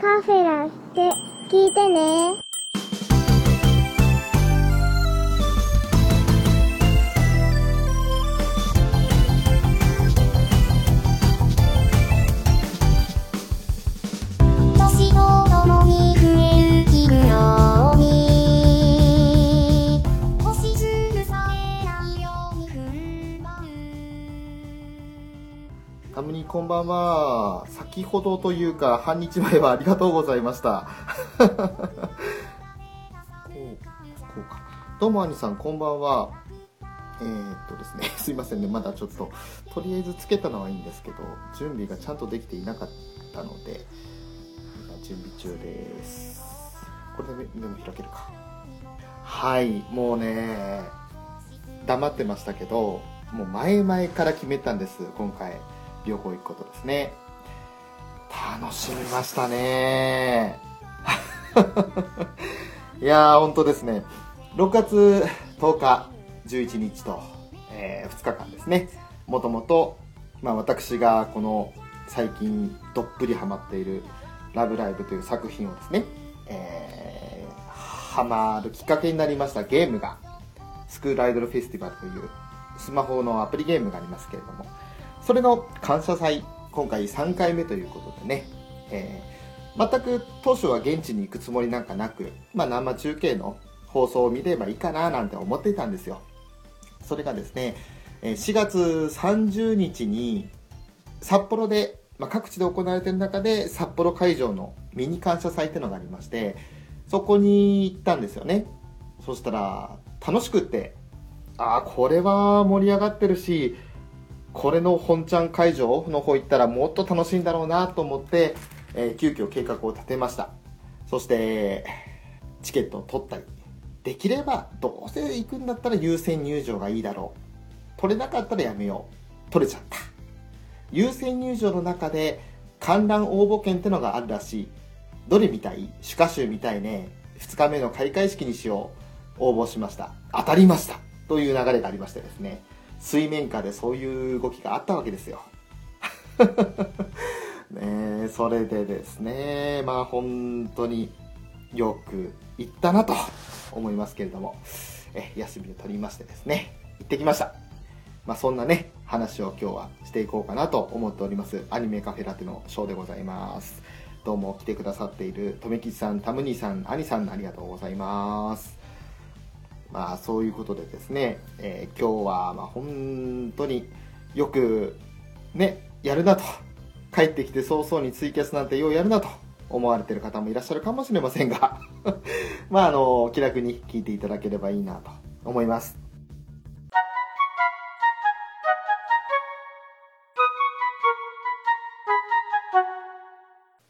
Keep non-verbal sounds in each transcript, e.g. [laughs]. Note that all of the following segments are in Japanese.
カフェラって聞いてね。こんばんは。先ほどというか、半日前はありがとうございました。こう、こうか。どうも、アニさん、こんばんは。えー、っとですね、[laughs] すいませんね、まだちょっと、とりあえずつけたのはいいんですけど、準備がちゃんとできていなかったので、今準備中です。これで目も開けるか。はい、もうね、黙ってましたけど、もう前々から決めたんです、今回。旅行行くことですね。楽しみましたね。[laughs] いやー本当ですね。6月10日11日と、え2日間ですね。もともと、ま、私がこの最近どっぷりハマっている「ラブライブ!」という作品をですね、えーハマるきっかけになりましたゲームが。スクールアイドルフェスティバルというスマホのアプリゲームがありますけれども。それの感謝祭、今回3回目ということでね、えー全く当初は現地に行くつもりなんかなく、まあ、生中継の放送を見ればいいかななんて思っていたんですよ。それがですね、4月30日に札幌で、まあ、各地で行われている中で札幌会場のミニ感謝祭っていうのがありまして、そこに行ったんですよね。そしたら、楽しくって、ああ、これは盛り上がってるし、これの本ちゃん会場の方行ったらもっと楽しいんだろうなと思って、えー急遽計画を立てました。そしてチケットを取ったりできればどうせ行くんだったら優先入場がいいだろう。取れなかったらやめよう。取れちゃった。優先入場の中で観覧応募券ってのがあるらしい。どれ見たい？主歌集見たいね。2日目の開会式にしよう。応募しました。当たりました。という流れがありましてですね。水面下でそういう動きがあったわけですよ。[laughs] ねそれでですね、まあ本当によく行ったなと思いますけれども、え休みを取りましてですね、行ってきました。まあそんなね、話を今日はしていこうかなと思っております。アニメカフェラテのショーでございます。どうも来てくださっている、とめきちさん、タムニーさん、アニさん、ありがとうございます。まあそういうことでですね、えー今日はまあ本当によくね、やるなと。帰ってきて早々にツイキャスなんてようやるなと思われてる方もいらっしゃるかもしれませんが、[laughs] まああの、気楽に聞いていただければいいなと思います。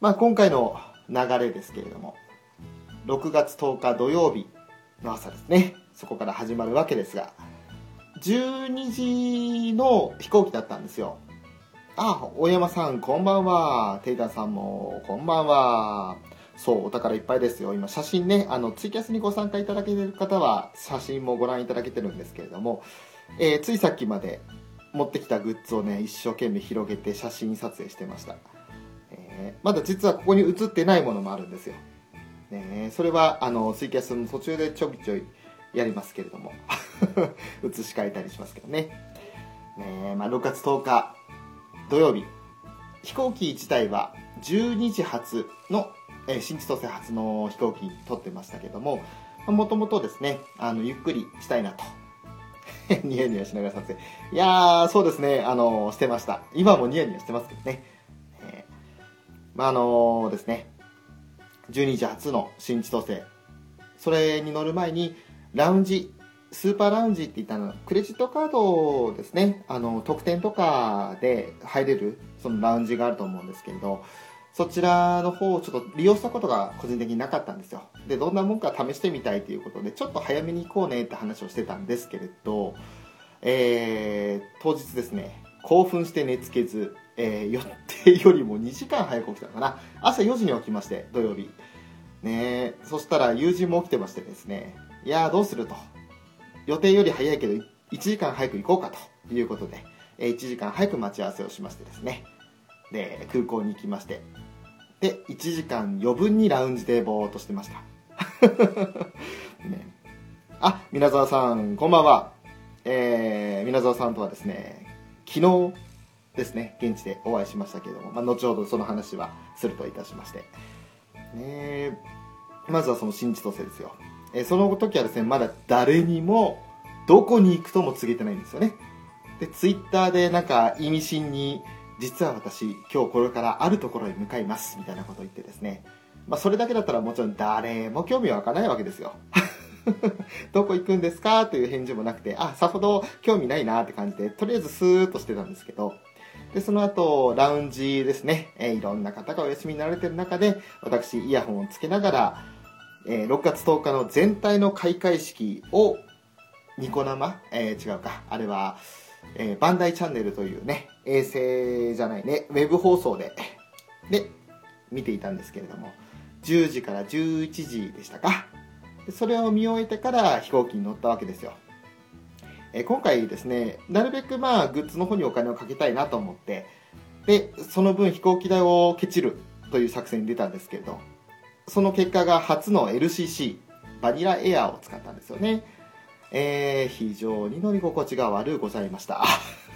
まあ今回の流れですけれども、6月10日土曜日の朝ですね。そこから始まるわけですが、12時の飛行機だったんですよ。あ、大山さん、こんばんは。テイタさんも、こんばんは。そう、お宝いっぱいですよ。今、写真ね、あの、ツイキャスにご参加いただけてる方は、写真もご覧いただけてるんですけれども、えーついさっきまで持ってきたグッズをね、一生懸命広げて写真撮影してました。えーまだ実はここに写ってないものもあるんですよ。ね、それは、あの、ツイキャスの途中でちょびちょいやりますけれども、[laughs] 写し替えたりしますけどね。ねまあ、6月10日、土曜日。飛行機自体は12時発の、えー新千歳発の飛行機に撮ってましたけどももともとですねあのゆっくりしたいなと。[laughs] ニヤニヤしながら撮影。いやーそうですねあのしてました。今もニヤニヤしてますけどね、えーまああのですね。12時発の新千歳。それに乗る前にラウンジスーパーラウンジって言ったのはクレジットカードですね。あの特典とかで入れるそのラウンジがあると思うんですけれどそちらの方をちょっと利用したことが個人的になかったんですよ。でどんなもんか試してみたいということでちょっと早めに行こうねって話をしてたんですけれど、えー当日ですね興奮して寝つけず、えー予定よりも2時間早く起きたのかな。朝4時に起きまして土曜日。ねそしたら友人も起きてましてですねいやどうすると。予定より早いけど1時間早く行こうかと。いうことで、え1時間早く待ち合わせをしましてですね。で空港に行きまして。で1時間余分にラウンジでぼーっとしてました。[laughs] ね、あ皆沢さんこんばんは。えー、皆沢さんとはですね昨日ですね現地でお会いしましたけれども、まあ、後ほどその話はするといたしまして。ねまずはその新千歳ですよ、えその時はですねまだ誰にもどこに行くとも告げてないんですよね。でツイッターでなんか意味深に実は私今日これからあるところに向かいますみたいなことを言ってですね。まあそれだけだったらもちろん誰も興味は湧かないわけですよ。[laughs] どこ行くんですかという返事もなくてあさほど興味ないなって感じでとりあえずスーッとしてたんですけど。でその後ラウンジですね、えいろんな方がお休みになられてる中で私イヤホンをつけながら、えー6月10日の全体の開会式をニコ生、えー違うか。あれは、えーバンダイチャンネルというね衛星じゃないねウェブ放送でで見ていたんですけれども10時から11時でしたか。それを見終えてから飛行機に乗ったわけですよ。えー今回ですねなるべくまあグッズの方にお金をかけたいなと思ってでその分飛行機代をケチるという作戦に出たんですけれどその結果が初の LCC バニラエアーを使ったんですよね。えー非常に乗り心地が悪うございました。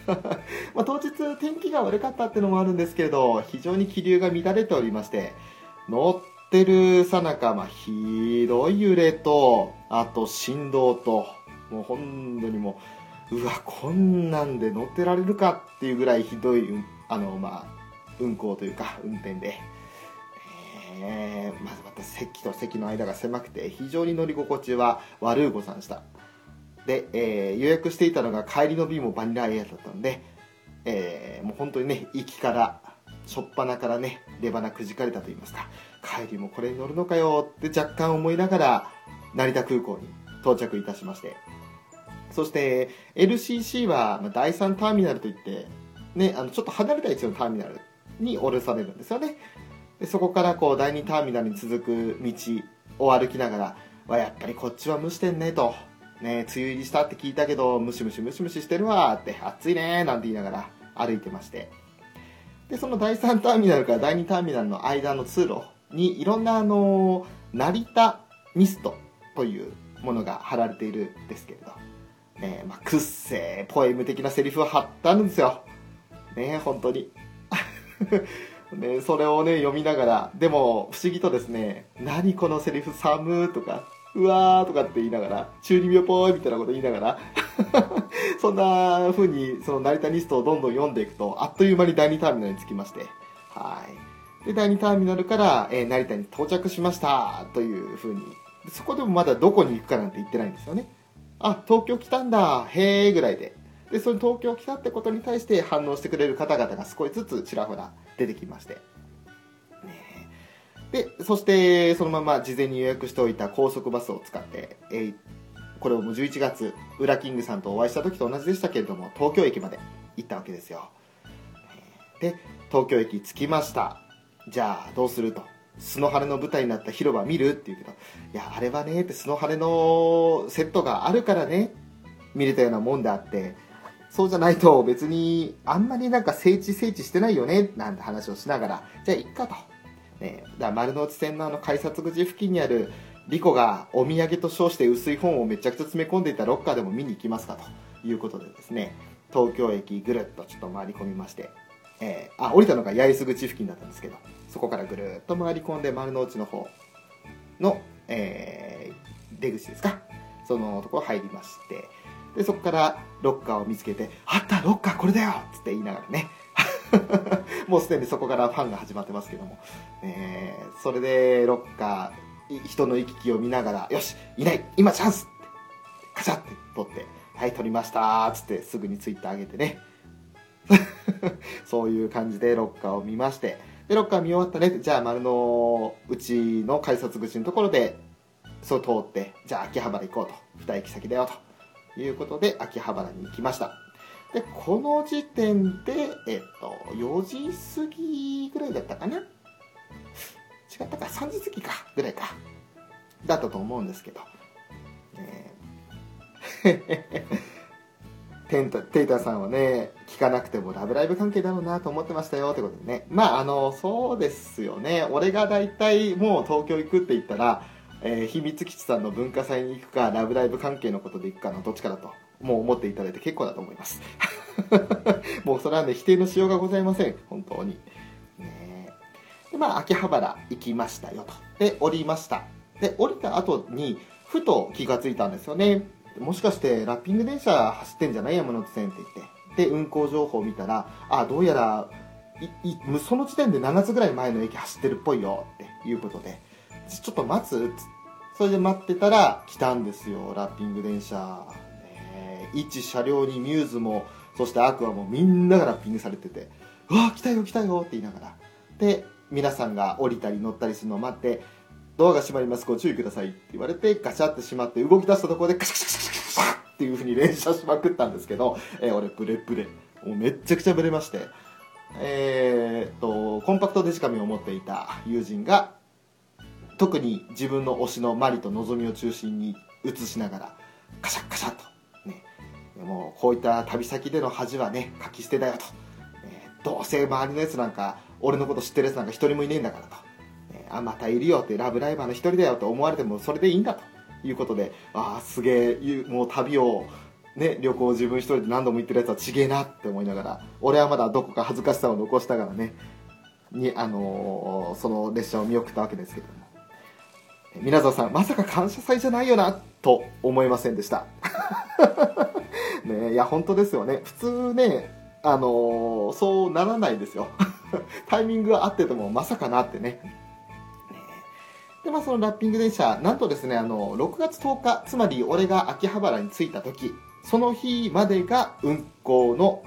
[laughs] まあ当日天気が悪かったっていうのもあるんですけれど非常に気流が乱れておりまして乗ってるさなか、まあ、ひどい揺れとあと振動ともう本当にもううわこんなんで乗ってられるかっていうぐらいひどいあのまあ運行というか運転で、えーまずまた席と席の間が狭くて非常に乗り心地は悪うござんした。で、えー予約していたのが帰りの便もバニラエアだったんで、えーもう本当にね行きから初っ端からね出花くじかれたと言いますか帰りもこれに乗るのかよって若干思いながら成田空港に到着いたしまして。そして LCC は第3ターミナルといって、ね、あのちょっと離れた位置のターミナルに降ろされるんですよね。でそこからこう第2ターミナルに続く道を歩きながらわやっぱりこっちは蒸してんねと、ね、梅雨入りしたって聞いたけどムシムシムシムシしてるわって暑いねなんて言いながら歩いてまして。でその第3ターミナルから第2ターミナルの間の通路にいろんなあの成田ミストというものが貼られているんですけれど、ねまあ、くっせーポエム的なセリフを貼ってあるんですよ。ね本当に。ね、それをね読みながらでも不思議とですね「何このセリフ寒」とか「うわー」とかって言いながら「中二病ぽい」みたいなこと言いながら [laughs] そんな風にその成田リストをどんどん読んでいくとあっという間に第2ターミナルに着きましてはい。で第2ターミナルから、えー成田に到着しましたという風に。そこでもまだどこに行くかなんて言ってないんですよね。あ東京来たんだへーぐらいで。でその東京来たってことに対して反応してくれる方々が少しずつちらほら出てきまして、ねでそしてそのまま事前に予約しておいた高速バスを使って、えこれをもう11月ウラキングさんとお会いした時と同じでしたけれども東京駅まで行ったわけですよ。で東京駅着きました。じゃあどうすると。スノハレの舞台になった広場見るって言うけどいやあれはねってスノハレのセットがあるからね見れたようなもんであってそうじゃないと別にあんまりなんか聖地聖地してないよねなんて話をしながら。じゃあいっかと、ね、だか丸の内線のあの改札口付近にあるリコがお土産と称して薄い本をめちゃくちゃ詰め込んでいたロッカーでも見に行きますかということでですね。東京駅ぐるっとちょっと回り込みまして、えーあ降りたのが八重洲口付近だったんですけどそこからぐるっと回り込んで丸の内の方の、えー出口ですか。そのところ入りましてでそこからロッカーを見つけて「あったロッカーこれだよ!」っつって言いながらね。[laughs] もうすでにそこからファンが始まってますけども、えーそれでロッカー人の行き来を見ながら「よしいない！今チャンス!」ってカチャって取って「はい取りました」っつってすぐにツイッター上げてね。[laughs] そういう感じでロッカーを見まして。でロッカー見終わったねじゃあ丸の内の改札口のところでそう通ってじゃあ秋葉原行こうと。二駅先だよと。いうことで秋葉原に行きました。でこの時点でえっと4時過ぎぐらいだったかな？違ったか？3時過ぎかぐらいか。だったと思うんですけど、ねえ [laughs] テンタテイタさんはね聞かなくてもラブライブ関係だろうなと思ってましたよ。ってことでね。まああのそうですよね。俺が大体もう東京行くって言ったら、えー秘密基地さんの文化祭に行くかラブライブ関係のことで行くかのどっちかだともう思っていただいて結構だと思います。[laughs] もうそれはね否定のしようがございません。本当に。ね。でまあ秋葉原行きましたよと。で降りました。で降りた後にふと気がついたんですよね。もしかしてラッピング電車走ってんじゃない？山手線って言って。で運行情報を見たらあどうやらいいその時点で7つぐらい前の駅走ってるっぽいよっていうことで。ちょっと待つ？それで待ってたら来たんですよラッピング電車、ね、一車両にミューズもそしてアクアもみんながラッピングされてて。うわ来たよ来たよって言いながら。で皆さんが降りたり乗ったりするのを待ってドアが閉まりますご注意くださいって言われてガチャって閉まって動き出したところでカシャカシャカシャカシャっていう風に連射しまくったんですけど、えー俺ブレブレもうめっちゃくちゃブレましてえーっとコンパクトデジカメを持っていた友人が特に自分の推しのマリとのぞみを中心に映しながらカシャッカシャッと。ね。もうこういった旅先での恥はね書き捨てだよと、ね。どうせ周りのやつなんか俺のこと知ってるやつなんか一人もいねえんだからと、ね。あまたいるよってラブライバーの一人だよと思われてもそれでいいんだと。いうことでああすげえもう旅をね、旅行自分一人で何度も行ってるやつはちげえなって思いながら俺はまだどこか恥ずかしさを残しながらねに、あのーその列車を見送ったわけですけど皆沢さんまさか感謝祭じゃないよなと思いませんでした。[laughs] ねいや本当ですよね。普通ねあのーそうならないですよ。[laughs] タイミングが合っててもまさかなってね。でまあそのラッピング電車なんとですねあの6月10日つまり俺が秋葉原に着いた時その日までが運行の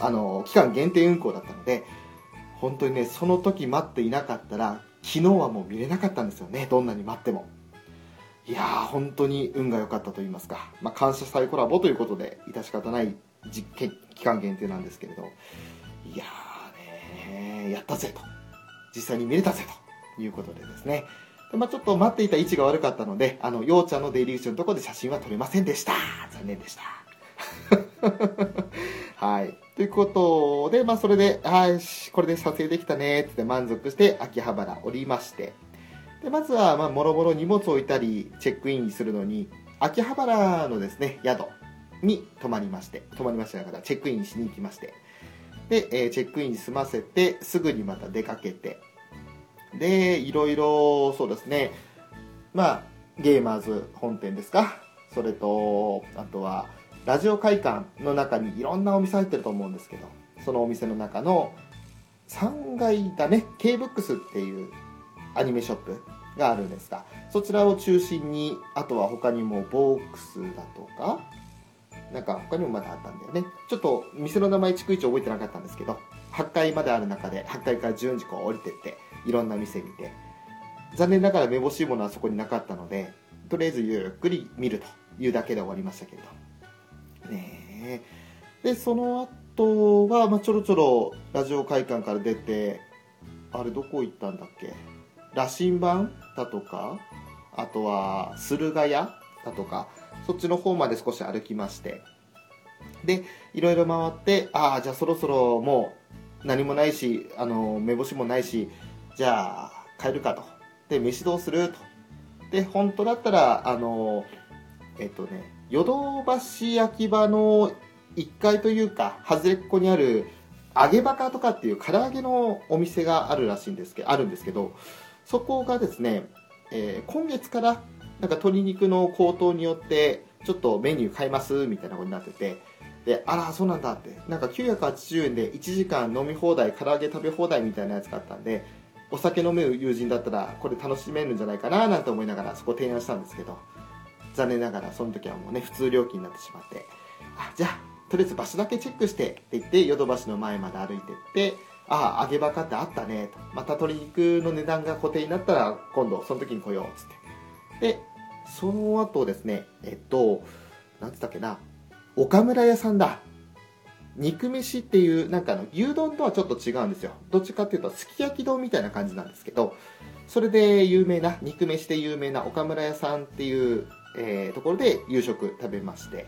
あの期間限定運行だったので本当にねその時待っていなかったら昨日はもう見れなかったんですよねどんなに待ってもいやー本当に運が良かったと言いますか、まあ、感謝祭コラボということで致し方ない実験期間限定なんですけれどいやーねやったぜと実際に見れたぜということでですねでまあ、ちょっと待っていた位置が悪かったので、あの、ようちゃんの出入り口のところで写真は撮れませんでした。残念でした。[laughs] はい。ということで、まあ、それで、はい、これで撮影できたね、って満足して、秋葉原降りまして、で、まずは、まあ、もろもろ荷物置いたり、チェックインするのに、秋葉原のですね、宿に泊まりまして、泊まりましたから、チェックインしに行きまして、で、えーチェックイン済ませて、すぐにまた出かけて、で、いろいろ、そうですね、まあ、ゲーマーズ本店ですか、それと、あとは、ラジオ会館の中にいろんなお店入ってると思うんですけど、そのお店の中の3階だね、K-BOOKS っていうアニメショップがあるんですが、そちらを中心に、あとは他にもボックスだとか、なんか他にもまだあったんだよね。ちょっと店の名前逐一覚えてなかったんですけど、8階まである中で、8階から順次こう降りてって、いろんな店見て、残念ながらめぼしいものはそこになかったので、とりあえずゆっくり見るというだけで終わりましたけれど。ね。で、その後は、まあ、ちょろちょろラジオ会館から出て、あれどこ行ったんだっけ？羅針盤だとか、あとは駿河屋だとか、そっちの方まで少し歩きまして、で、いろいろ回って、ああ、じゃあそろそろもう何もないし、あの、目星もないし、じゃあ帰るかと。で、飯どうする？と。で、本当だったら、あの、えっとね、ヨドバシ焼き場の1階というか、外れっこにある、揚げバカとかっていう唐揚げのお店があるらしいんですけど、あるんですけど、そこがですね、えー今月からなんか鶏肉の高騰によってちょっとメニュー変えますみたいなことになっててであらそうなんだってなんか980円で1時間飲み放題唐揚げ食べ放題みたいなやつがあったんでお酒飲める友人だったらこれ楽しめるんじゃないかななんて思いながらそこ提案したんですけど残念ながらその時はもうね普通料金になってしまってあじゃあとりあえず場所だけチェックしてって言ってヨドバシの前まで歩いてってああ揚げバカってあったねと。また鶏肉の値段が固定になったら今度その時に来ようっつって。でその後ですねえっとなんつったっけな岡村屋さんだ。肉飯っていうなんかの牛丼とはちょっと違うんですよ。どっちかっていうとすき焼き丼みたいな感じなんですけどそれで有名な肉飯で有名な岡村屋さんっていう、えーところで夕食食べまして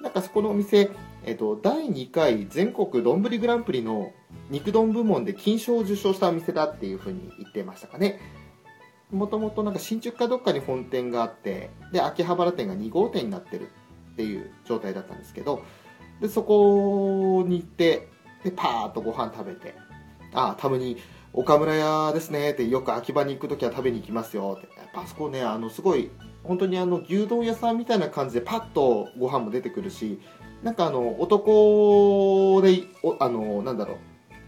なんかそこのお店、えっと、第2回全国丼グランプリの肉丼部門で金賞を受賞したお店だっていうふうに言ってましたかね。もともとなんか新宿かどっかに本店があって、で、秋葉原店が2号店になってるっていう状態だったんですけど、で、そこに行って、で、パーッとご飯食べて、ああ、たまに岡村屋ですねってよく秋葉に行くときは食べに行きますよって。やっぱあそこね、あの、すごい、本当にあの、牛丼屋さんみたいな感じでパッとご飯も出てくるし、なんかあの、男で、あの、なんだろう、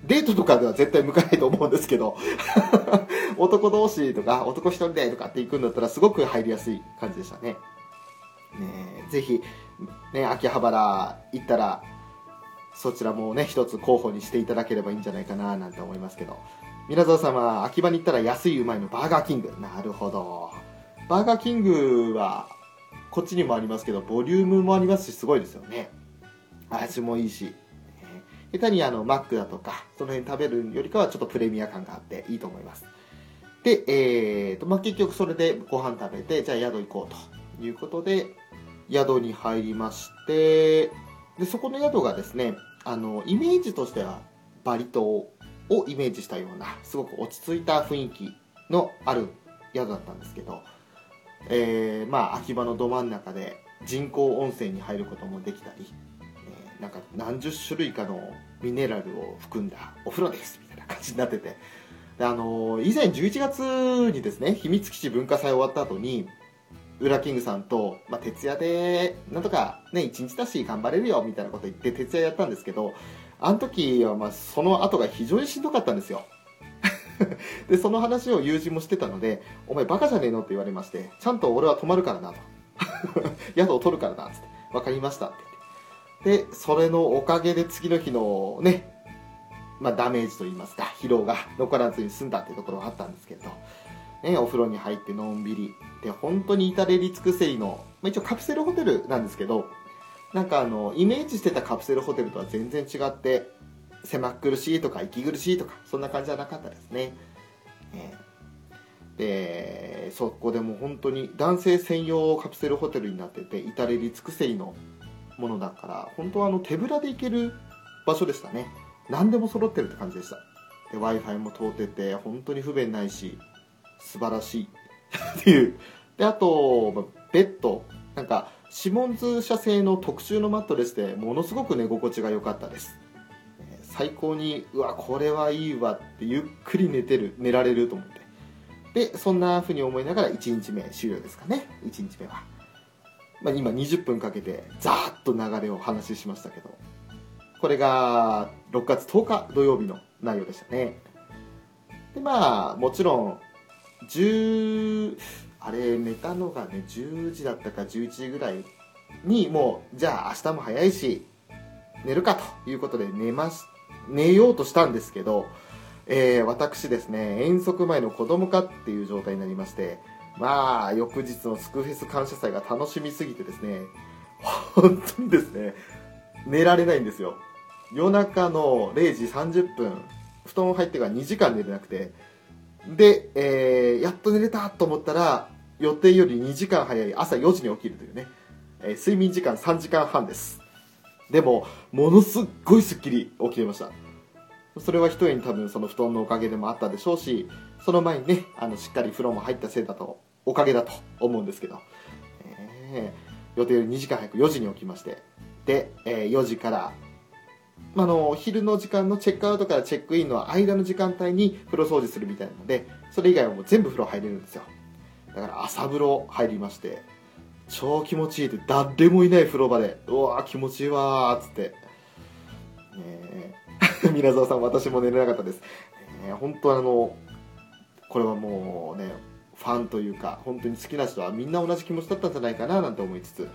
デートとかでは絶対向かないと思うんですけど、[laughs] 男同士とか、男一人でとかって行くんだったらすごく入りやすい感じでしたね。ねえぜひ、ね、秋葉原行ったら、そちらもね、一つ候補にしていただければいいんじゃないかななんて思いますけど。皆沢さんは秋葉に行ったら安いうまいのバーガーキング。なるほど。バーガーキングは、こっちにもありますけど、ボリュームもありますし、すごいですよね。味もいいし。下手にあの、マックだとか、その辺食べるよりかはちょっとプレミア感があっていいと思います。で、えーと、まあ、結局それでご飯食べて、じゃあ宿行こうということで、宿に入りまして、で、そこの宿がですね、あの、イメージとしてはバリ島をイメージしたような、すごく落ち着いた雰囲気のある宿だったんですけど、えー、まあ、秋葉のど真ん中で人工温泉に入ることもできたり、えーなんか何十種類かのミネラルを含んだお風呂ですみたいな感じになってて、であのー以前11月にですね、秘密基地文化祭終わった後に、ウラキングさんと、まあ、徹夜で、なんとかね、一日だし頑張れるよ、みたいなこと言って徹夜やったんですけど、あの時は、まあ、その後が非常にしんどかったんですよ。[laughs] で、その話を友人もしてたので、お前バカじゃねえのって言われまして、ちゃんと俺は泊まるからなと。[laughs] 宿を取るからな、つって。わかりましたってって。で、それのおかげで次の日のね、まあ、ダメージといいますか、疲労が残らずに済んだっていうところはあったんですけれど、ね、お風呂に入ってのんびり。で、本当に至れり尽くせりの、まあ、一応カプセルホテルなんですけど、なんかあの、イメージしてたカプセルホテルとは全然違って、狭苦しいとか息苦しいとか、そんな感じじゃなかったですね。えーで、そこでも本当に男性専用カプセルホテルになってて、至れり尽くせりのものだから、本当はあの手ぶらで行ける場所でしたね。何でも揃ってるって感じでした。で、Wi-Fi も通ってて、本当に不便ないし、素晴らしいっていう。で、あと、ベッド。なんか、シモンズ社製の特注のマットレスでものすごく寝心地が良かったです。最高に、うわ、これはいいわってゆっくり寝てる、寝られると思って。で、そんな風に思いながら1日目終了ですかね。1日目は。まあ、今20分かけてざーっと流れをお話ししましたけど、これが6月10日土曜日の内容でしたね。で、まあ、もちろん、10、あれ、寝たのがね、10時だったか11時ぐらいに、もう、じゃあ明日も早いし、寝るかということで寝ます、寝ようとしたんですけど、えー私ですね、遠足前の子供かっていう状態になりまして、まあ、翌日のスクフェス感謝祭が楽しみすぎてですね、本当にですね、寝られないんですよ。夜中の0時30分、布団入ってから2時間寝れなくて、で、えーやっと寝れたと思ったら、予定より2時間早い朝4時に起きるというね、えー睡眠時間3時間半です。でも、ものすっごいスッキリ起きてました。それは一重に多分その布団のおかげでもあったでしょうし、その前にね、あの、しっかり風呂も入ったせいだと、おかげだと思うんですけど、えー予定より2時間早く4時に起きまして、で、えー4時から、あの、昼の時間のチェックアウトからチェックインの間の時間帯に風呂掃除するみたいなので、それ以外はもう全部風呂入れるんですよ。だから朝風呂入りまして、超気持ちいいって誰もいない風呂場で、うわー気持ちいいわー。っつって、ねえ [laughs] 皆沢さん私も寝れなかったです。え本当あの、これはもうね、ファンというか、本当に好きな人はみんな同じ気持ちだったんじゃないかななんて思いつつ、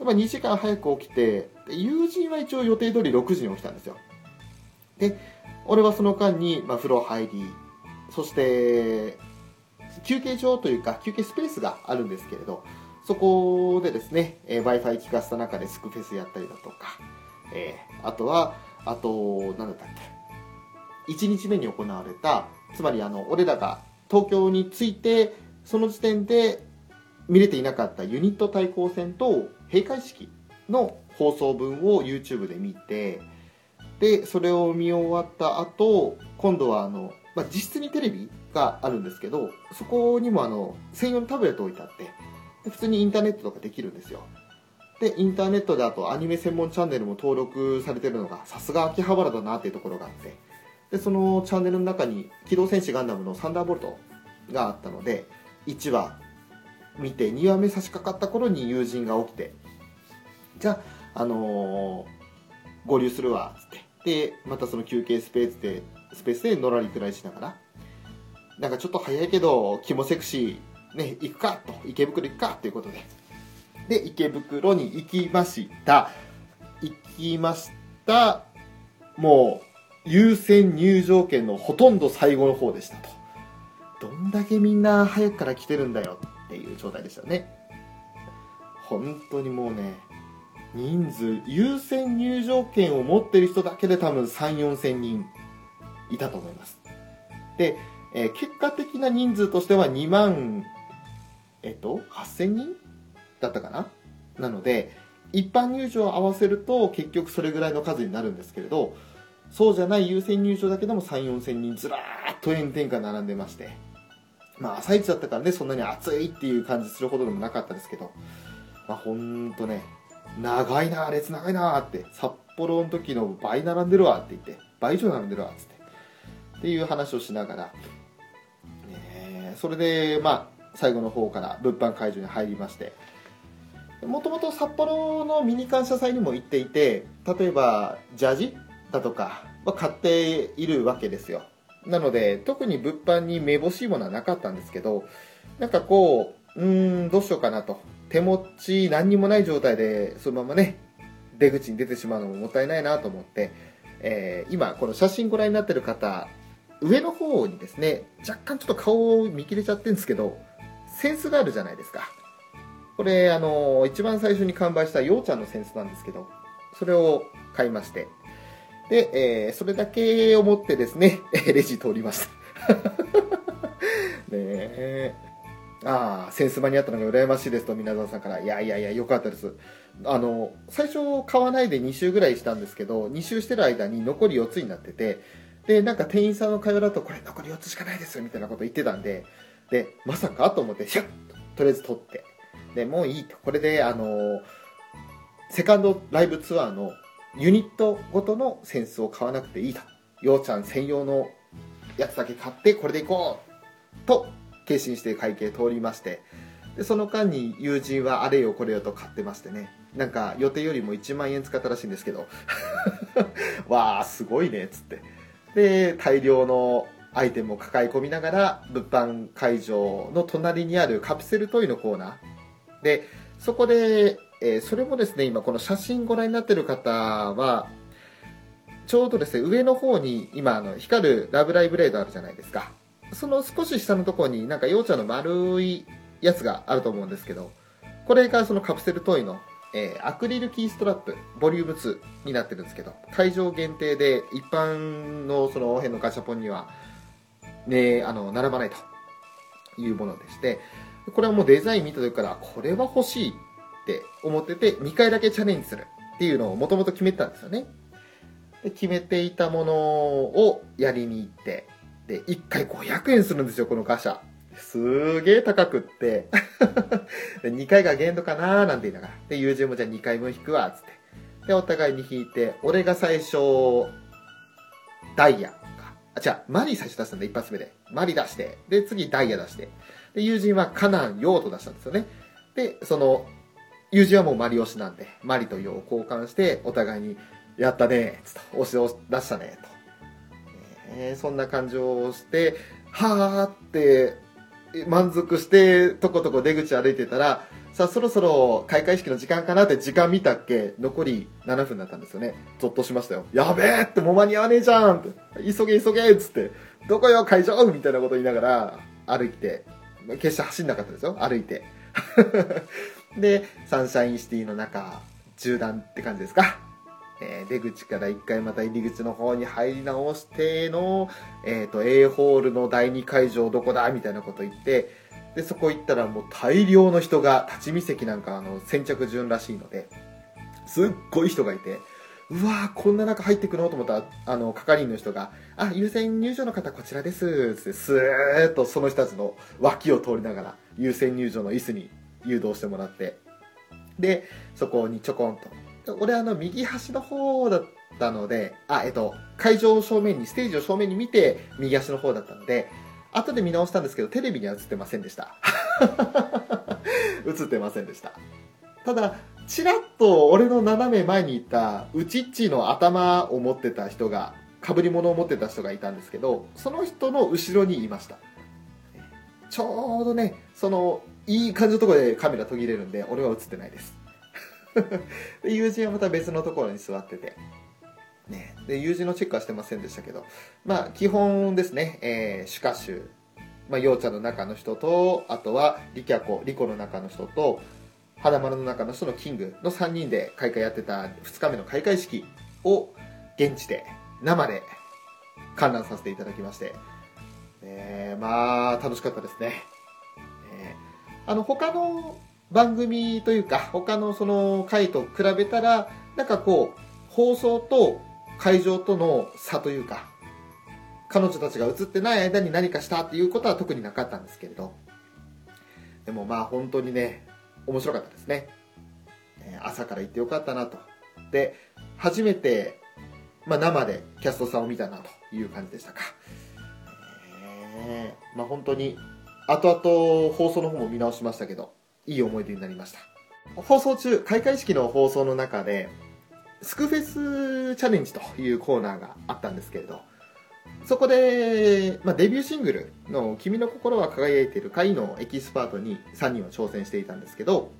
まあ、2時間早く起きて、友人は一応予定通り6時に起きたんですよ。で、俺はその間に、まあ、風呂入り、そして、休憩所というか、休憩スペースがあるんですけれど、そこでですね、えー Wi-Fi 聞かせた中でスクフェスやったりだとか、えーあとは、あと、なんだったっけ、1日目に行われた、つまりあの、俺らが東京に着いて、その時点で見れていなかったユニット対抗戦と閉会式の放送分を YouTube で見てでそれを見終わった後今度はあの、まあ、実質にテレビがあるんですけどそこにもあの専用のタブレット置いてあって普通にインターネットとかできるんですよ。でインターネットであとアニメ専門チャンネルも登録されてるのがさすが秋葉原だなっていうところがあって。でそのチャンネルの中に「機動戦士ガンダム」のサンダーボルトがあったので1話見て2話目差し掛かった頃に友人が起きてじゃあ、あのー合流するわっつって。でまたその休憩スペースでスペースでのらりくらいしながら。なんかちょっと早いけど気もセクシーね行くかと池袋行くかということで。で池袋に行きました。行きました。もう優先入場券のほとんど最後の方でしたと。どんだけみんな早くから来てるんだよっていう状態でしたね。本当にもうね人数優先入場券を持ってる人だけで多分3 4千人いたと思います。で、えー結果的な人数としては2万えっと8000人だったかな？なので一般入場を合わせると結局それぐらいの数になるんですけれどそうじゃない優先入場だけでも3 4千人ずらーっと炎天下並んでましてまあ朝一だったからねそんなに暑いっていう感じするほどでもなかったですけどまあほんとね長いな列長いなって札幌の時の倍並んでるわって言って倍以上並んでるわっつってっていう話をしながら、ねえ、それでまあ最後の方から物販会場に入りましてもともと札幌のミニ感謝祭にも行っていて例えばジャージだとかは買っているわけですよ。なので特に物販にめぼしいものはなかったんですけどなんかこううーんどうしようかなと。手持ち何にもない状態でそのままね出口に出てしまうのももったいないなと思って、えー今この写真ご覧になってる方上の方にですね若干ちょっと顔を見切れちゃってるんですけどセンスがあるじゃないですかこれあの一番最初に完売したようちゃんのセンスなんですけどそれを買いましてで、えーそれだけを持ってですね [laughs] レジ通りました [laughs] ねえああ、センス場にあったのが羨ましいですと、皆沢さんから。いやいやいや、よかったです。あの、最初買わないで2周ぐらいしたんですけど、2周してる間に残り4つになってて、で、なんか店員さんの会話だと、これ残り4つしかないですよ、みたいなこと言ってたんで、で、まさかと思って、シャッと、とりあえず取って。で、もういいと。これで、あの、セカンドライブツアーのユニットごとのセンスを買わなくていいと。ようちゃん専用のやつだけ買って、これでいこうと決心して会計通りましてでその間に友人はあれよこれよと買ってましてねなんか予定よりも1万円使ったらしいんですけど [laughs] わあすごいねっつってで大量のアイテムを抱え込みながら物販会場の隣にあるカプセルトイのコーナー。でそこで、えーそれもですね今この写真ご覧になってる方はちょうどですね上の方に今あの光るラブライブレードあるじゃないですか。その少し下のところになんかようちゃんの丸いやつがあると思うんですけどこれがそのカプセルトイの、えーアクリルキーストラップボリューム2になってるんですけど会場限定で一般のその辺のガチャポンにはねあの並ばないというものでしてこれはもうデザイン見た時からこれは欲しいって思ってて2回だけチャレンジするっていうのをもともと決めてたんですよね。で決めていたものをやりに行ってで1回500円するんですよこのガシャ。すげえ高くって。2回が限度かなーなんて言いながら。で友人もじゃあ2回分引くわつって。でお互いに引いて俺が最初ダイヤ。あ違う。マリー最初出したんだ。一発目で。マリ出して。で次ダイヤ出して。で友人はカナンヨウと出したんですよね。でその友人はもうマリ押しなんでマリとヨウを交換してお互いにやったねーつと押しを出したねと。えーそんな感情をして、はーって満足してとことこ出口歩いてたら、さあそろそろ開会式の時間かなって時間見たっけ？残り7分だったんですよね。ゾッとしましたよ。やべえってもう間に合わねえじゃんって急げ急げっつって、どこよ会場？みたいなこと言いながら歩いて、決して走んなかったですよ。歩いて。[laughs] で、サンシャインシティの中、縦断って感じですか？えー出口から一回また入り口の方に入り直しての、えっ、と、A ホールの第2会場どこだ？みたいなこと言って、で、そこ行ったらもう大量の人が、立ち見席なんかあの、先着順らしいので、すっごい人がいて、うわーこんな中入ってくのと思ったら、あの、係員の人が、あ、優先入場の方こちらです。って、スーッとその人たちの脇を通りながら、優先入場の椅子に誘導してもらって、で、そこにちょこんと。俺あの、右端の方だったので、あ、えっと、会場を正面に、ステージを正面に見て、右足の方だったので、後で見直したんですけど、テレビには映ってませんでした。[laughs] 映ってませんでした。ただ、ちらっと俺の斜め前にいた、うちっちの頭を持ってた人が、被り物を持ってた人がいたんですけど、その人の後ろにいました。ちょうどね、その、いい感じのところでカメラ途切れるんで、俺は映ってないです。[laughs] 友人はまた別のところに座ってて、ね、で友人のチェックはしてませんでしたけど、まあ、基本ですね、えー、主歌手、まあ、陽ちゃんの中の人と、あとは、リキャコ、リコの中の人と、花丸の中の人のキングの3人で開会やってた2日目の開会式を現地で、生で観覧させていただきまして、えー、まあ、楽しかったですね。えーあの、他の番組というか、他のその回と比べたら、なんかこう、放送と会場との差というか、彼女たちが映ってない間に何かしたっていうことは特になかったんですけれど、でもまあ本当にね、面白かったですね。朝から行ってよかったなと。で、初めて、まあ生でキャストさんを見たなという感じでしたか。えーまあ本当に、後々放送の方も見直しましたけど、いい思い出になりました。放送中、開会式の放送の中で、スクフェスチャレンジというコーナーがあったんですけれど、そこで、まあ、デビューシングルの君の心は輝いている会のエキスパートに3人は挑戦していたんですけど、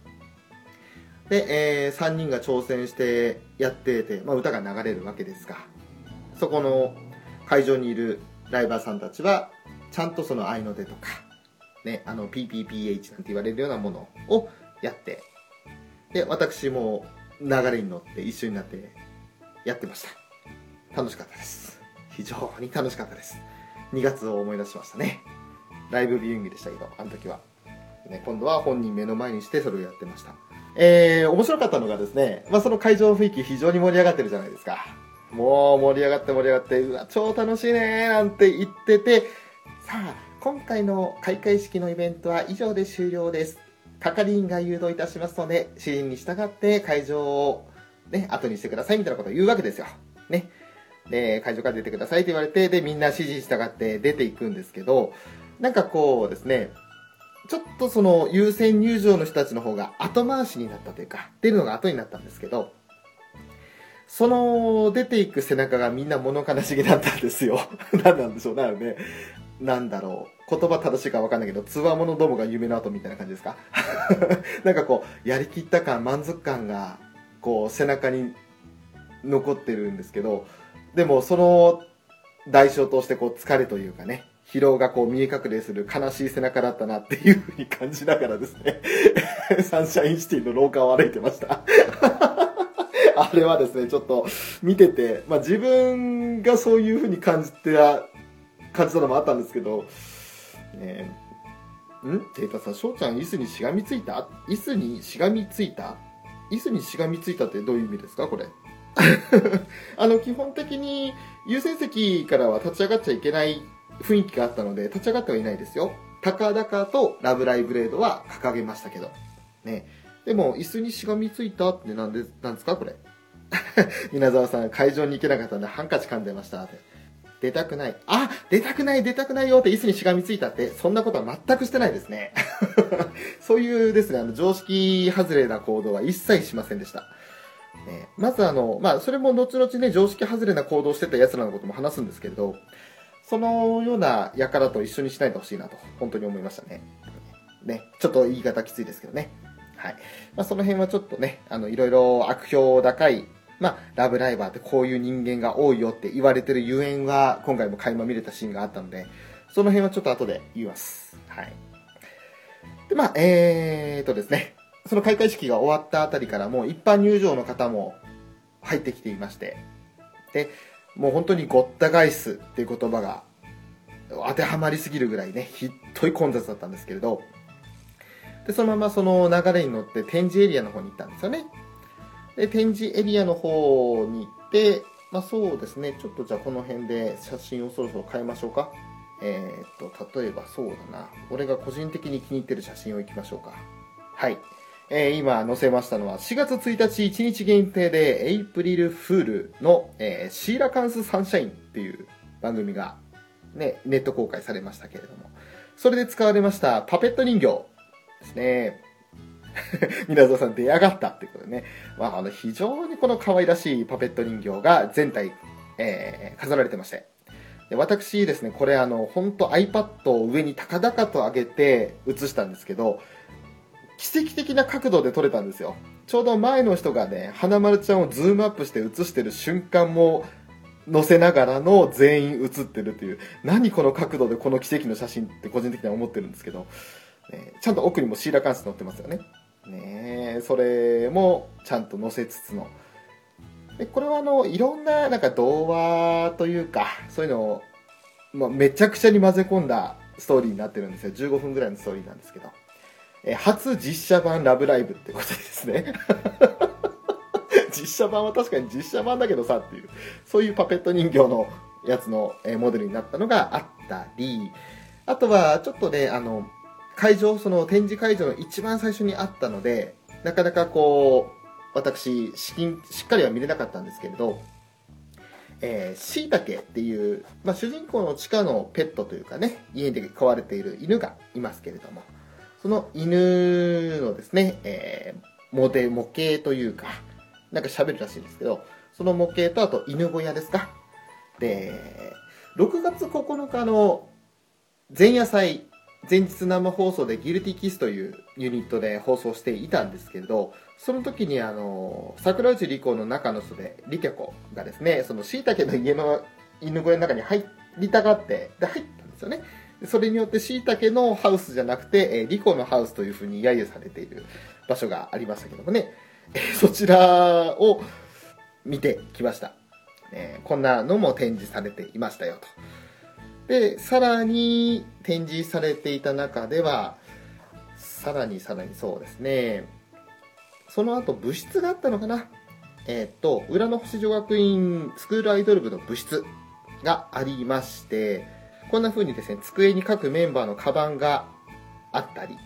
で、えー3人が挑戦してやってて、まあ、歌が流れるわけですが、そこの会場にいるライバーさんたちは、ちゃんとその愛の手とか、ね、あの PPPH なんて言われるようなものをやって、で、私も流れに乗って一緒になってやってました。楽しかったです。非常に楽しかったです。2月を思い出しましたね。ライブビューイングでしたけど、あの時は。ね、今度は本人目の前にしてそれをやってました。えー、面白かったのがですね、まあ、その会場の雰囲気非常に盛り上がってるじゃないですか。もう盛り上がって盛り上がって、うわ、超楽しいねーなんて言ってて、さあ、今回の開会式のイベントは以上で終了です。係員が誘導いたしますので、指示に従って会場をね、後にしてくださいみたいなことを言うわけですよ。ね。で、会場から出てくださいって言われて、で、みんな指示に従って出ていくんですけど、なんかこうですね、ちょっとその優先入場の人たちの方が後回しになったというか、出るのが後になったんですけど、その出ていく背中がみんな物悲しげだったんですよ。[laughs] 何なんでしょうね、あれね。なんだろう。言葉正しいかわかんないけど、つわものどもが夢の後みたいな感じですか？[laughs] なんかこう、やりきった感、満足感が、こう、背中に残ってるんですけど、でもその代償としてこう疲れというかね、疲労がこう見え隠れする悲しい背中だったなっていうふうに感じながらですね、[laughs] サンシャインシティの廊下を歩いてました。[laughs] あれはですね、ちょっと見てて、まあ自分がそういうふうに感じて、感じたのもあったんですけど、ねえん？テータさん、翔ちゃん椅子にしがみついた？椅子にしがみついた？椅子にしがみついたってどういう意味ですか？これ。[laughs] あの、基本的に優先席からは立ち上がっちゃいけない雰囲気があったので、立ち上がってはいないですよ。高々とラブライブレードは掲げましたけど。ね。でも、椅子にしがみついたってなんで、なんですか？これ。[laughs] 稲沢さん、会場に行けなかったんでハンカチ噛んでましたって。出たくない。あ出たくない出たくないよって椅子にしがみついたって、そんなことは全くしてないですね。[laughs] そういうですね、あの、常識外れな行動は一切しませんでした。ね、まずあの、まあ、それも後々ね、常識外れな行動してた奴らのことも話すんですけれど、そのような輩と一緒にしないでほしいなと、本当に思いましたね。ね、ちょっと言い方きついですけどね。はい。まあ、その辺はちょっとね、あの、いろいろ悪評高い、まあ、ラブライバーってこういう人間が多いよって言われてるゆえんは、今回も垣間見れたシーンがあったので、その辺はちょっと後で言います。はい。で、まあ、えーとですね、その開会式が終わったあたりからもう一般入場の方も入ってきていまして、で、もう本当にゴッタガイスっていう言葉が当てはまりすぎるぐらいね、ひっとい混雑だったんですけれど、で、そのままその流れに乗って展示エリアの方に行ったんですよね。で、展示エリアの方に行って、まあそうですね、ちょっとじゃあこの辺で写真をそろそろ変えましょうか。えーっと、例えばそうだな。俺が個人的に気に入ってる写真をいきましょうか。はい。えー今載せましたのは4月1日1日限定でエイプリルフールの、えーシーラカンスサンシャインっていう番組がね、ネット公開されましたけれども、それで使われましたパペット人形ですね。[laughs] 皆沢さん出やがったってことでね。まあ、あの、非常にこの可愛らしいパペット人形が全体、えー飾られてまして。で私ですね、これあの、本当 iPad を上に高々と上げて映したんですけど、奇跡的な角度で撮れたんですよ。ちょうど前の人がね、花丸ちゃんをズームアップして映してる瞬間も、載せながらの全員映ってるという、何この角度でこの奇跡の写真って個人的には思ってるんですけど、ちゃんと奥にもシーラカンス載ってますよね。ねえ、それもちゃんと載せつつの。でこれはあの、いろんななんか童話というか、そういうのを、まあ、めちゃくちゃに混ぜ込んだストーリーになってるんですよ。15分ぐらいのストーリーなんですけど。え初実写版ラブライブってことですね。[laughs] 実写版は確かに実写版だけどさっていう、そういうパペット人形のやつの、モデルになったのがあったり、あとはちょっとね、あの、会場、その展示会場の一番最初にあったので、なかなかこう、私、しきんしっかりは見れなかったんですけれど、えー、しいたけっていう、まあ、主人公の地下のペットというかね、家で飼われている犬がいますけれども、その犬のですね、えー、モデ、模型というか、なんか喋るらしいんですけど、その模型とあと犬小屋ですか。で、6月9日の前夜祭、前日生放送でギルティキスというユニットで放送していたんですけれど、その時にあの、桜内理子の中の人で、リキャコがですね、その椎茸の家の犬小屋の中に入りたがって、で、入ったんですよね。それによって椎茸のハウスじゃなくて、えーリコのハウスというふうに揶揄されている場所がありましたけどもね、えーそちらを見てきました。えーこんなのも展示されていましたよと。で、さらに展示されていた中では、さらにさらにそうですね、その後部室があったのかなえーっと、裏の星女学院スクールアイドル部の部室がありまして、こんな風にですね、机に各メンバーのカバンがあったり、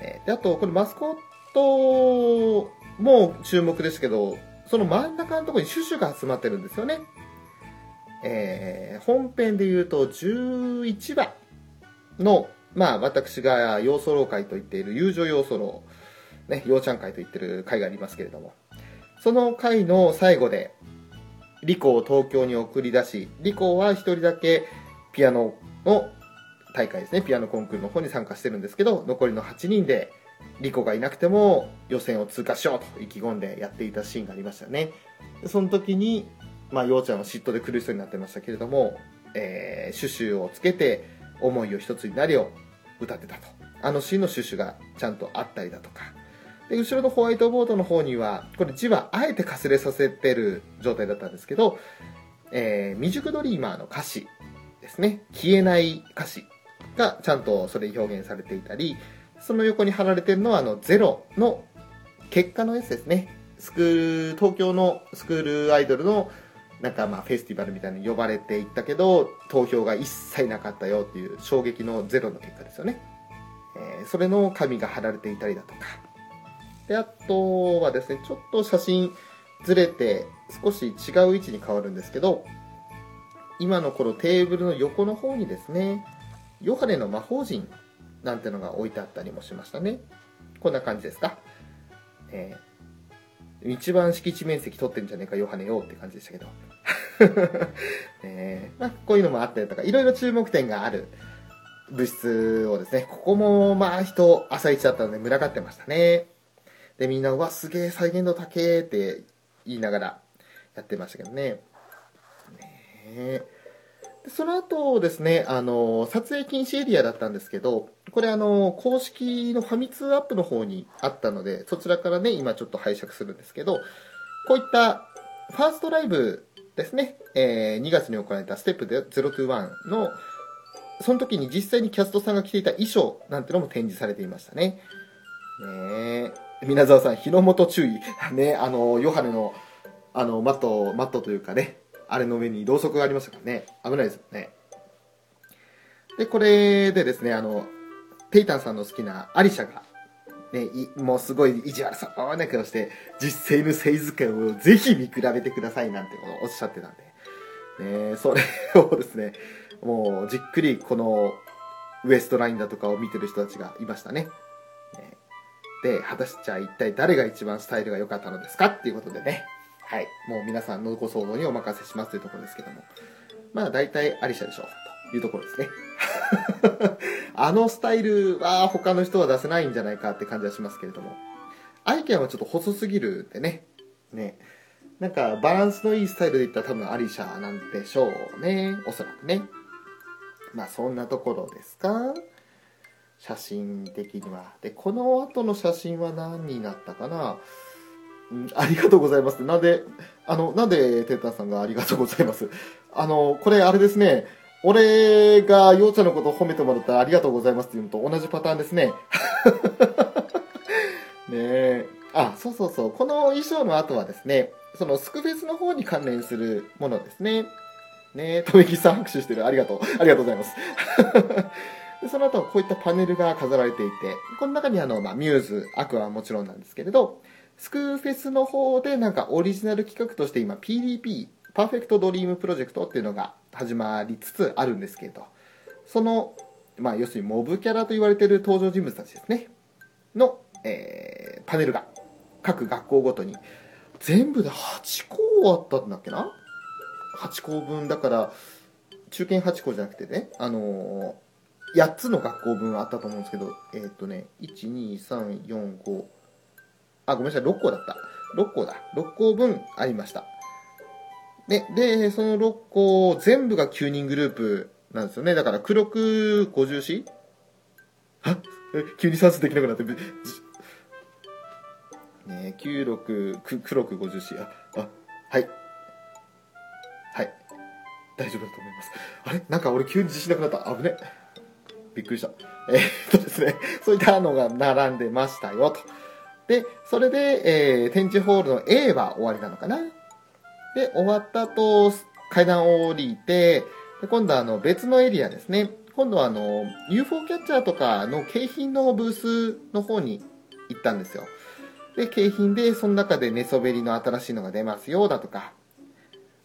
えーであと、これマスコットも注目ですけど、その真ん中のところにシュシュが集まってるんですよね。えー本編で言うと11話の、まあ私が要素老会と言っている友情要素老、ね、ようちゃん会と言ってる会がありますけれども、その会の最後で、リコを東京に送り出し、リコは一人だけピアノの大会ですね、ピアノコンクールの方に参加してるんですけど、残りの8人で、リコがいなくても予選を通過しようと意気込んでやっていたシーンがありましたね。その時に、まあ、ようちゃんは嫉妬で苦しそうになってましたけれども、えーシュシュをつけて、思いを一つになりを歌ってたと。あのシーンのシュシュがちゃんとあったりだとか。で、後ろのホワイトボードの方には、これ字はあえてかすれさせてる状態だったんですけど、えー未熟ドリーマーの歌詞ですね。消えない歌詞がちゃんとそれ表現されていたり、その横に貼られてるのは、あの、ゼロの結果のやつですね。スクール、東京のスクールアイドルの、なんかまあフェスティバルみたいに呼ばれていったけど、投票が一切なかったよっていう衝撃のゼロの結果ですよね。えーそれの紙が貼られていたりだとか。で、あとはですね、ちょっと写真ずれて少し違う位置に変わるんですけど、今のこのテーブルの横の方にですね、ヨハネの魔法陣なんてのが置いてあったりもしましたね。こんな感じですか？えー一番敷地面積取ってんじゃねえか、ヨハネよって感じでしたけど。[laughs] えーまあ、こういうのもあったりとか、いろいろ注目点がある物質をですね、ここもまあ人、朝一だったので群がってましたね。で、みんな、うわ、すげえ再現度高えって言いながらやってましたけどね。ねでその後ですね、あの、撮影禁止エリアだったんですけど、これあの、公式のファミ通アップの方にあったので、そちらからね、今ちょっと拝借するんですけど、こういったファーストライブですね、えー2月に行われたステップ021の、その時に実際にキャストさんが着ていた衣装なんてのも展示されていましたね。ねえ皆沢さん、日の元注意。ね、あの、ヨハネの、あの、マット、マットというかね、あれの上にろうそくがありましたからね、危ないですよね。で、これでですね、あの、テイタンさんの好きなアリシャが、ね、いもうすごい意地悪そうな顔して、実際のサイズ感をぜひ見比べてくださいなんてことをおっしゃってたんで、ね、それをですね、もうじっくりこのウエストラインだとかを見てる人たちがいましたね。ねで、果たしてじゃ一体誰が一番スタイルが良かったのですかっていうことでね、はい、もう皆さんのご想像にお任せしますというところですけども、まあ大体アリシャでしょうというところですね。[laughs] あのスタイルは他の人は出せないんじゃないかって感じはしますけれども。アイケンはちょっと細すぎるんでね。ね。なんかバランスのいいスタイルで言ったら多分アリシャなんでしょうね。おそらくね。まあそんなところですか写真的には。で、この後の写真は何になったかなありがとうございます。なんで、あの、なんでテータさんがありがとうございます。[laughs] あの、これあれですね。俺がようちゃんのことを褒めてもらったらありがとうございますっていうのと同じパターンですね。[laughs] ねえ。あ、そうそうそう。この衣装の後はですね、そのスクフェスの方に関連するものですね。ねえ、とめきさん拍手してる。ありがとう。[laughs] ありがとうございます。でその後、こういったパネルが飾られていて、この中にあの、まあ、ミューズ、アクアはもちろんなんですけれど、スクフェスの方でなんかオリジナル企画として今 PDP、パーフェクトドリームプロジェクトっていうのが始まりつつあるんですけど、その、まあ要するにモブキャラと言われてる登場人物たちですね、の、えー、パネルが各学校ごとに全部で8校あったんだっけな ?8 校分だから、中堅8校じゃなくてね、あのー、8つの学校分あったと思うんですけど、えーっ、とね、1、2、3、4、5、あ、ごめんなさい、6校だった。6校だ。6校分ありました。で、で、その6校全部が9人グループなんですよね。だから、黒く50子は？急に算数できなくなって、ね、96、く黒く50子。あ、あ、はい。はい。大丈夫だと思います。あれ？なんか俺急に自信なくなった。危ね。びっくりした。えーっとですね、そういったのが並んでましたよ、と。で、それで、えー、展示ホールの A は終わりなのかな？で、終わった後、階段を降りて、で今度はあの別のエリアですね。今度はあの UFO キャッチャーとかの景品のブースの方に行ったんですよ。で、景品でその中で寝そべりの新しいのが出ますよだとか、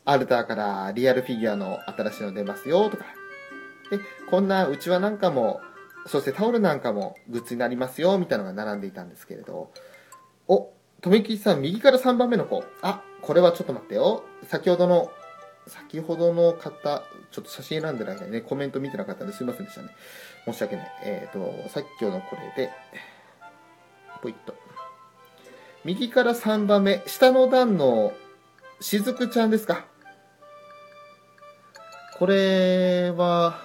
アルターからリアルフィギュアの新しいの出ますよとか、で、こんなうちわなんかも、そしてタオルなんかもグッズになりますよみたいなのが並んでいたんですけれど、お、とめきさん、右から3番目の子。あ、これはちょっと待ってよ。先ほどの、先ほどの方、ちょっと写真選んでる間にね、コメント見てなかったんですいませんでしたね。申し訳ない。えっ、と、さっきのこれで、ポイッと。右から3番目、下の段のしずくちゃんですか。これは、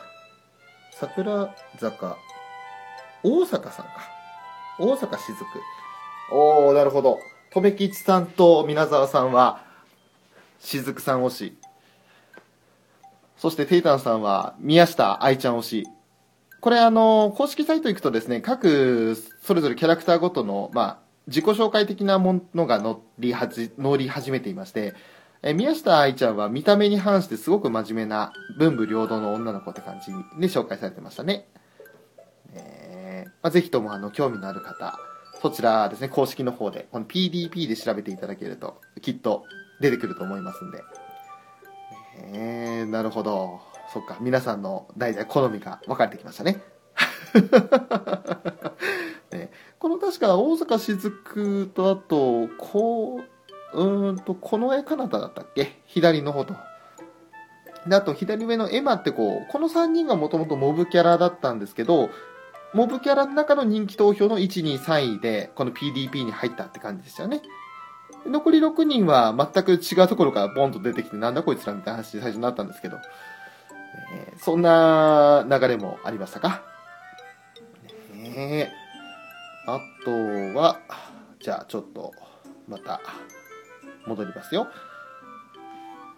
桜坂、大阪さんか。大阪しずく。おー、なるほど。とめきちさんと皆沢さんは、しずくさん推し。そして、テイタンさんは、宮下愛ちゃん推し。これ、あの、公式サイト行くとですね、各、それぞれキャラクターごとの、まあ、自己紹介的なものが乗りはじ、乗り始めていまして、え宮下愛ちゃんは見た目に反してすごく真面目な文武両道の女の子って感じで紹介されてましたね。ねまあ、ぜひともあの興味のある方、そちらですね、公式の方で、この PDP で調べていただけると、きっと出てくると思いますんで。ねなるほど。そっか、皆さんの代々好みが分かれてきましたね。[laughs] ねこの確か大阪雫とあと、こう、うんと、この絵かなただったっけ？左の方と。で、あと左上のエマってこう、この3人がもともとモブキャラだったんですけど、モブキャラの中の人気投票の1、2、3位で、この PDP に入ったって感じでしたよね。残り6人は全く違うところからボンと出てきて、なんだこいつらみたいな話で最初になったんですけど、えーそんな流れもありましたか？ねえあとは、じゃあちょっと、また、戻りますよ。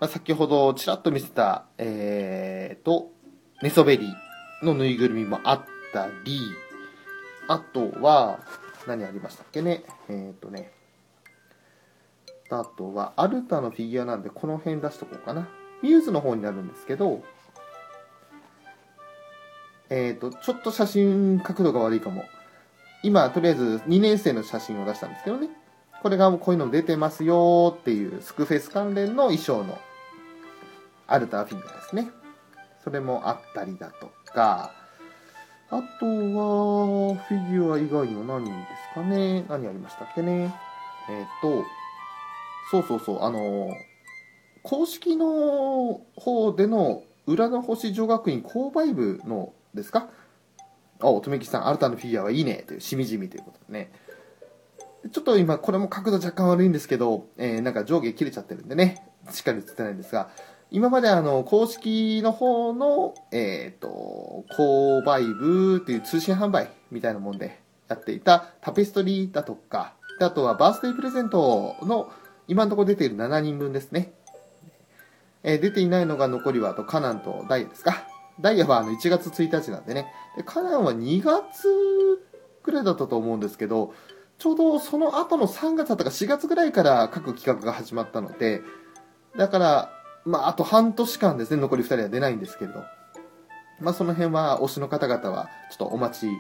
まあ、先ほどちらっと見せた、えーと、寝そべりのぬいぐるみもあってたり、あとは、何ありましたっけね？えっ、とね。あとは、アルタのフィギュアなんで、この辺出しとこうかな。ミューズの方になるんですけど、えっ、と、ちょっと写真角度が悪いかも。今、とりあえず2年生の写真を出したんですけどね。これがこういうの出てますよっていうスクフェス関連の衣装のアルタフィギュアですね。それもあったりだとか、あとは、フィギュア以外には何ですかね。何ありましたっけね。えっ、と、そうそうそう、あの、公式の方での裏の星女学院購買部のですか？あ、乙女吉さん、アルタのフィギュアはいいねという、しみじみということでね。ちょっと今、これも角度若干悪いんですけど、えー、なんか上下切れちゃってるんでね、しっかり映ってないんですが、今まであの、公式の方の、えっ、ー、と、購買部っていう通信販売みたいなもんでやっていたタペストリーだとか、あとはバースデープレゼントの今のところ出ている7人分ですね。えー、出ていないのが残りはあとカナンとダイヤですか。ダイヤはあの1月1日なんでね。でカナンは2月くらいだったと思うんですけど、ちょうどその後の3月だったか4月ぐらいから各企画が始まったので、だから、まあ、あと半年間ですね、残り2人は出ないんですけれど、まあ、その辺は推しの方々はちょっとお待ちに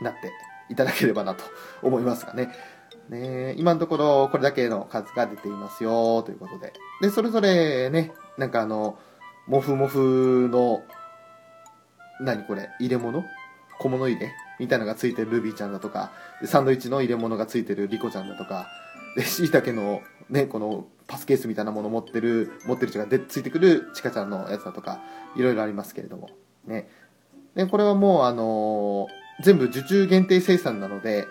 なっていただければなと思いますがね。ね今のところこれだけの数が出ていますよということで。で、それぞれね、なんかあの、もふもふの、何これ、入れ物？小物入れ？みたいなのがついてるルビーちゃんだとか、サンドイッチの入れ物がついてるリコちゃんだとか、で、椎茸のね、このパスケースみたいなもの持ってる、持ってる人がでついてくるチカちゃんのやつだとか、いろいろありますけれども、ね。で、これはもうあのー、全部受注限定生産なので、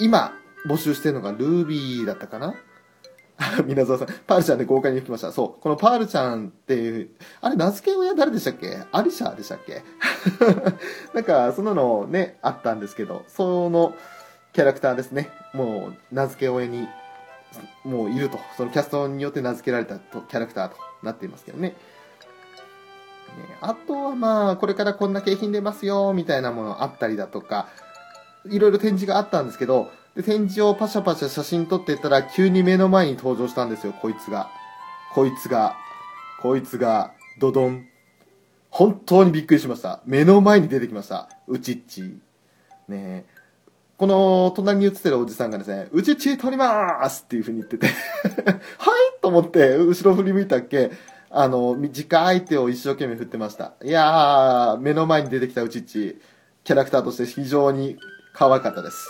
今募集してるのがルービーだったかな？[laughs] 皆沢さん、パールちゃんで豪快に吹きました。そう。このパールちゃんっていう、あれ、名付け親誰でしたっけ？アリシャでしたっけ？[laughs] なんか、そんなのね、あったんですけど、そのキャラクターですね。もう、名付け親に、もういると。そのキャストによって名付けられたとキャラクターとなっていますけどね。ねあとはまあ、これからこんな景品出ますよ、みたいなものあったりだとか、いろいろ展示があったんですけど、で、展示をパシャパシャ写真撮ってたら、急に目の前に登場したんですよ、こいつが。こいつが、こいつが、ドドン。本当にびっくりしました。目の前に出てきました。うちっち。ねこの隣に映ってるおじさんがですね、うちっち撮りますっていう風に言ってて [laughs] はいと思って、後ろ振り向いたっけ、あの、短い手を一生懸命振ってました。いやー、目の前に出てきたうちっち、キャラクターとして非常に可愛かったです。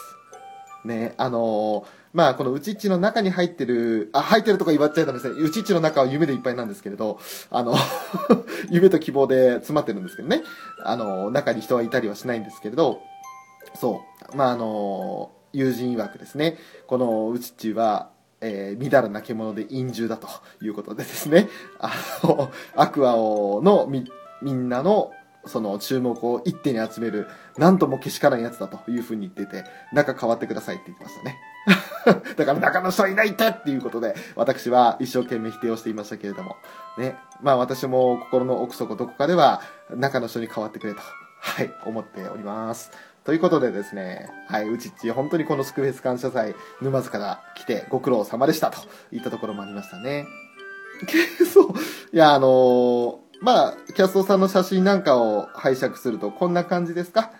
ね、あのー、まあ、このうちっちの中に入ってる、あ、入ってるとか言わっちゃいたんですね。うちっちの中は夢でいっぱいなんですけれど、あの [laughs] 夢と希望で詰まってるんですけどね。あの、中に人はいたりはしないんですけれど、そう。まあ、あの、友人曰くですね、このうちっちは、えー、みだらな獣で陰獣だということでですね、あの、アクアをのみ、みんなのその注目を一手に集める、なんともけしからんやつだというふうに言ってて、仲変わってくださいって言ってましたね。[laughs] だから中の人はいないってっていうことで、私は一生懸命否定をしていましたけれども、ね。まあ私も心の奥底どこかでは、中の人に変わってくれと、はい、思っております。ということでですね、はい、うちっち、本当にこのスクフェス感謝祭、沼津から来てご苦労様でしたといったところもありましたね。そう、いや、あのーまあ、キャストさんの写真なんかを拝借すると、こんな感じですか？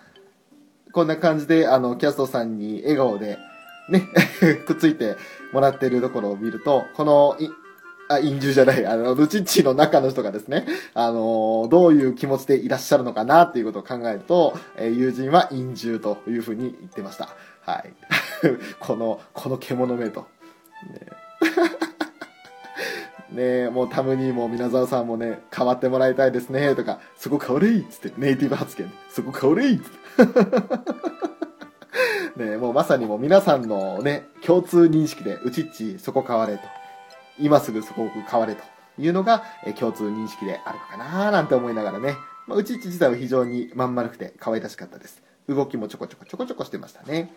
こんな感じで、あの、キャストさんに笑顔で、ね、[laughs] くっついてもらってるところを見ると、この、あ、陰獣じゃない、あの、ルチッチの中の人がですね、あのどういう気持ちでいらっしゃるのかなっていうことを考えると、えー、友人は陰獣というふうに言ってました。はい。[laughs] この、この獣目と。ね [laughs] ねもうタムニーも皆沢さんもね、変わってもらいたいですね、とか、そこ変われいっつって、ネイティブ発言、そこ変われいっつって。[laughs] ねもうまさにもう皆さんのね、共通認識で、うちっちそこ変われと。今すぐそこ変われというのが、え共通認識であるのかななんて思いながらね、まあ、うちっち自体は非常にまん丸くて可愛らしかったです。動きもちょこちょこちょこちょこしてましたね。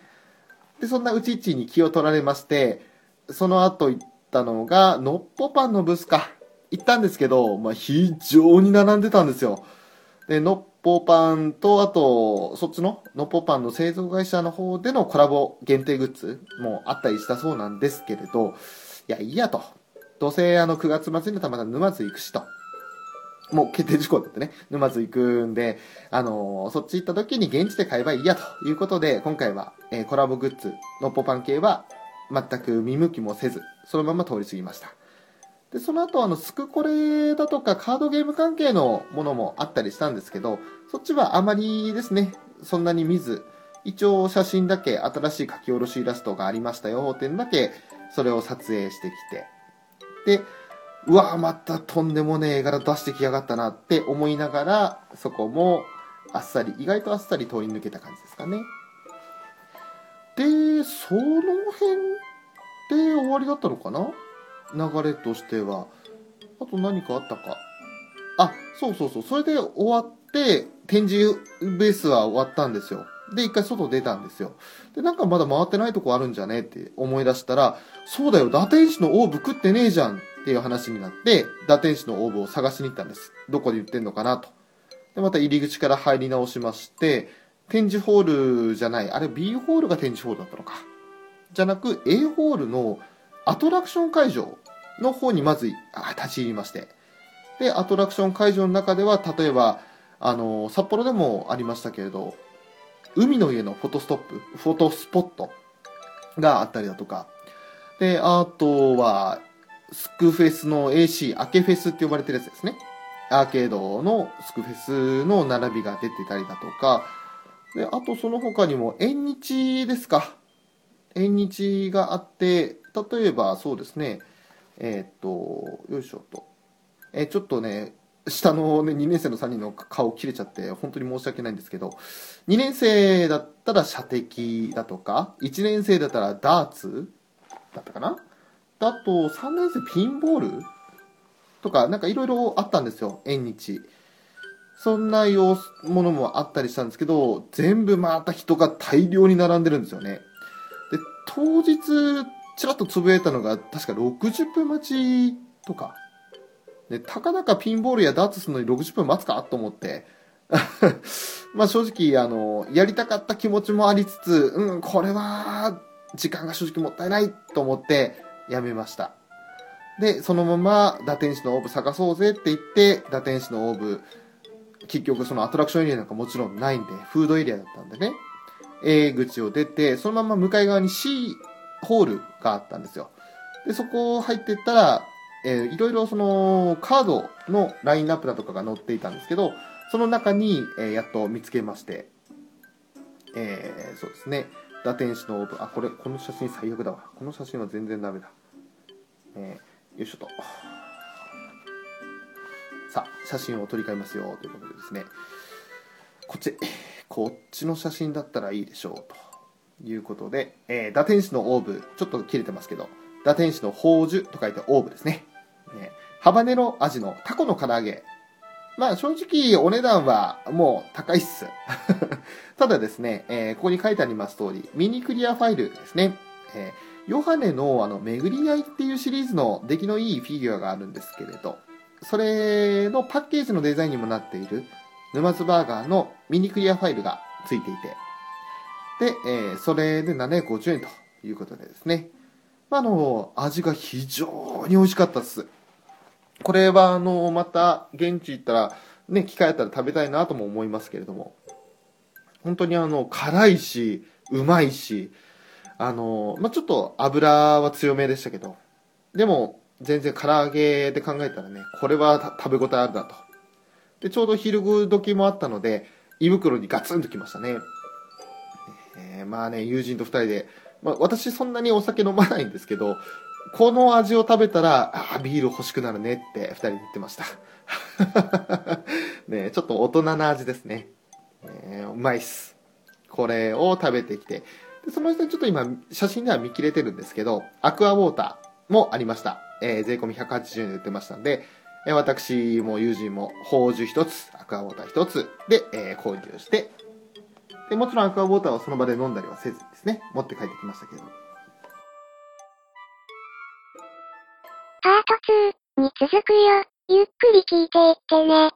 で、そんなうちっちに気を取られまして、その後行ったのが、のっぽパンのブスか。行ったんですけど、まあ、非常に並んでたんですよ。で、のっポパンと、あと、そっちののっぽパンの製造会社の方でのコラボ限定グッズもあったりしたそうなんですけれど、いや、いいやと。どうせあの9月末になったまた沼津行くしと。もう決定事項だってね、沼津行くんで、あのーそっち行った時に現地で買えばいいやということで、今回は、えーコラボグッズ、のっぽパン系は全く見向きもせず、そのまま通り過ぎました。で、その後、あの、スクコレだとかカードゲーム関係のものもあったりしたんですけど、そっちはあまりですね、そんなに見ず、一応写真だけ新しい書き下ろしイラストがありましたよっていうのだけ、それを撮影してきて、うわまたとんでもねえ絵柄出してきやがったなって思いながら、そこもあっさり、意外とあっさり通り抜けた感じですかね。で、その辺で終わりだったのかな？流れとしては。あと何かあったか？あ、そうそうそう。それで終わって、展示ベースは終わったんですよ。で、一回外出たんですよ。で、なんかまだ回ってないとこあるんじゃねって思い出したら、そうだよ、打天使のオーブ食ってねえじゃんっていう話になって、打天使のオーブを探しに行ったんです。どこで売ってんのかなと。で、また入り口から入り直しまして、展示ホールじゃない、あれ B ホールが展示ホールだったのか。じゃなく A ホールのアトラクション会場の方にまずあ立ち入りまして。で、アトラクション会場の中では、例えば、あの、札幌でもありましたけれど、海の家のフォトストップ、フォトスポットがあったりだとか、で、あとは、スクフェスの AC、アケフェスって呼ばれてるやつですね。アーケードのスクフェスの並びが出てたりだとか、で、あとその他にも、縁日ですか。縁日があって、例えばそうですね、えーっと、よいしょと。えちょっとね、下のね、2年生の3人の顔切れちゃって、本当に申し訳ないんですけど、2年生だったら射的だとか、1年生だったらダーツだったかな？だと、3年生ピンボールとか、なんかいろいろあったんですよ、縁日。そんな様子ものもあったりしたんですけど、全部また人が大量に並んでるんですよね。で、当日、ちらっとつぶやいたのが、確か60分待ちとか。で、たかだかピンボールやダーツするのに60分待つかと思って。[laughs] まあ正直、あの、やりたかった気持ちもありつつ、うん、これは、時間が正直もったいないと思って、やめました。で、そのまま、打天使のオーブ探そうぜって言って、打天使のオーブ、結局そのアトラクションエリアなんかもちろんないんで、フードエリアだったんでね、A 口を出て、そのまま向かい側に C ホールがあったんですよ。で、そこを入ってったら、えーいろいろそのカードのラインナップだとかが載っていたんですけど、その中に、えーやっと見つけまして、えーそうですね、打天使のオーブ、あ、これ、この写真最悪だわ。この写真は全然ダメだ。えーよいしょと。さあ、写真を撮り替えますよ、ということでですね。こっち、こっちの写真だったらいいでしょう、ということで、えー、打天使のオーブ、ちょっと切れてますけど、打天使の宝珠と書いてオーブですね。ねハバネロ味のタコの唐揚げ。まあ正直お値段はもう高いっす。[laughs] ただですね、えーここに書いてあります通り、ミニクリアファイルですね。えーヨハネのあの、巡り合いっていうシリーズの出来のいいフィギュアがあるんですけれど、それのパッケージのデザインにもなっている沼津バーガーのミニクリアファイルがついていて、で、えーそれで750円ということでですね。まああの、味が非常に美味しかったです。これは、あの、また、現地行ったら、ね、機会あったら食べたいなとも思いますけれども、本当にあの、辛いし、うまいし、あの、まあ、ちょっと油は強めでしたけど、でも、全然唐揚げで考えたらね、これは食べ応えあるなと。で、ちょうど昼時もあったので、胃袋にガツンときましたね。えーまあね、友人と二人で、まあ、私そんなにお酒飲まないんですけど、この味を食べたら、ああ、ビール欲しくなるねって二人で言ってました。ねちょっと大人な味ですね。ねうまいっす。これを食べてきて。でその人ちょっと今、写真では見切れてるんですけど、アクアウォーターもありました。えー税込み180円で売ってましたんで、えー私も友人も宝珠一つ、アクアウォーター一つで、えー購入して、で、もちろんアクアウォーターはその場で飲んだりはせずですね、持って帰ってきましたけど。パート2に続くよ。ゆっくり聞いていってね。